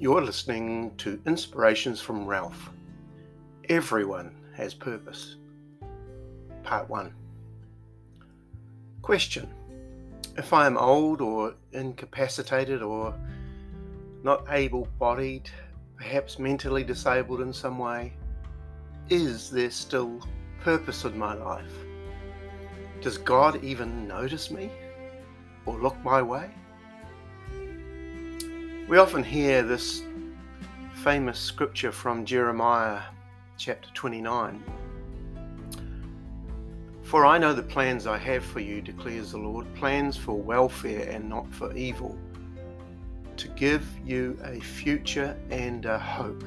You're listening to Inspirations from Ralph. Everyone has purpose. Part 1. Question If I am old or incapacitated or not able bodied, perhaps mentally disabled in some way, is there still purpose in my life? Does God even notice me or look my way? We often hear this famous scripture from Jeremiah chapter 29. For I know the plans I have for you, declares the Lord plans for welfare and not for evil, to give you a future and a hope.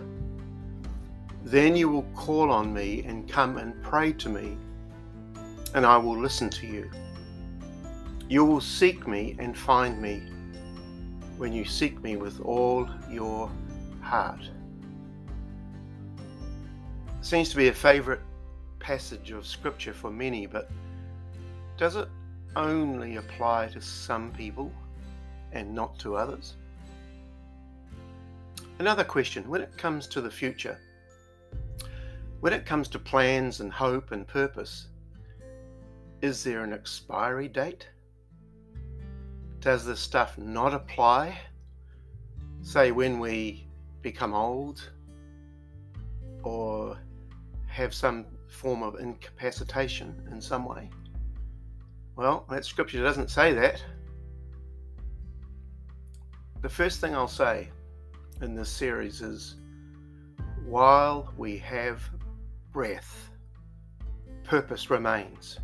Then you will call on me and come and pray to me, and I will listen to you. You will seek me and find me when you seek me with all your heart. seems to be a favorite passage of scripture for many, but does it only apply to some people and not to others? Another question when it comes to the future, when it comes to plans and hope and purpose, is there an expiry date? Does this stuff not apply? Say when we become old or have some form of incapacitation in some way? Well, that scripture doesn't say that. The first thing I'll say in this series is while we have breath, purpose remains.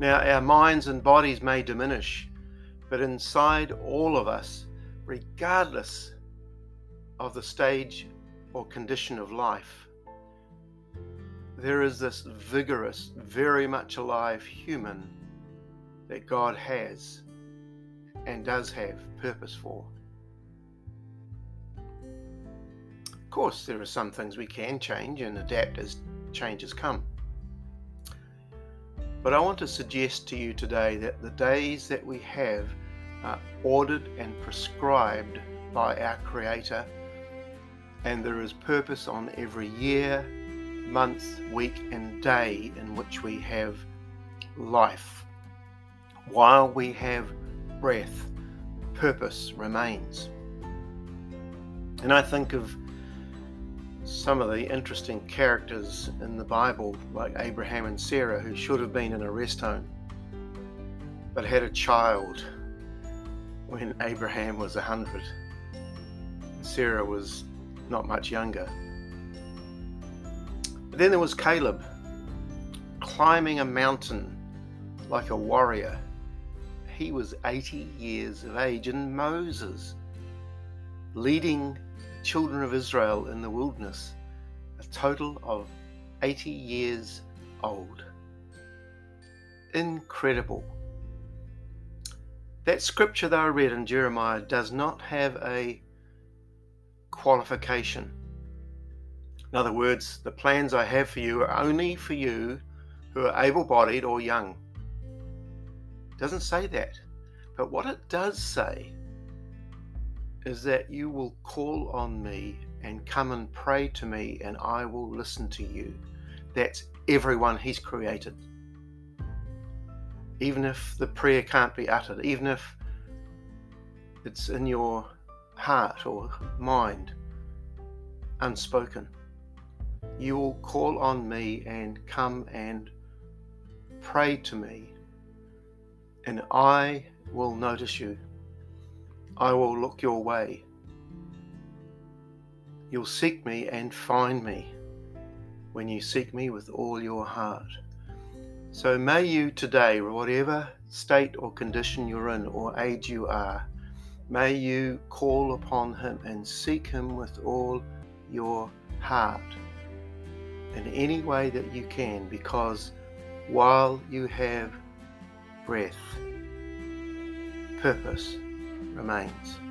Now, our minds and bodies may diminish, but inside all of us, regardless of the stage or condition of life, there is this vigorous, very much alive human that God has and does have purpose for. Of course, there are some things we can change and adapt as changes come. But I want to suggest to you today that the days that we have are ordered and prescribed by our Creator, and there is purpose on every year, month, week, and day in which we have life. While we have breath, purpose remains. And I think of some of the interesting characters in the Bible, like Abraham and Sarah, who should have been in a rest home, but had a child when Abraham was a hundred. Sarah was not much younger. But then there was Caleb, climbing a mountain like a warrior. He was 80 years of age, and Moses, leading children of Israel in the wilderness, a total of 80 years old. Incredible. That scripture that I read in Jeremiah does not have a qualification. In other words, the plans I have for you are only for you who are able bodied or young. It doesn't say that. But what it does say is that you will call on me and come and pray to me, and I will listen to you. That's everyone He's created. Even if the prayer can't be uttered, even if it's in your heart or mind, unspoken, you will call on me and come and pray to me, and I will notice you. I will look your way. You'll seek me and find me when you seek me with all your heart. So may you today, whatever state or condition you're in or age you are, may you call upon him and seek him with all your heart in any way that you can because while you have breath, purpose, remains.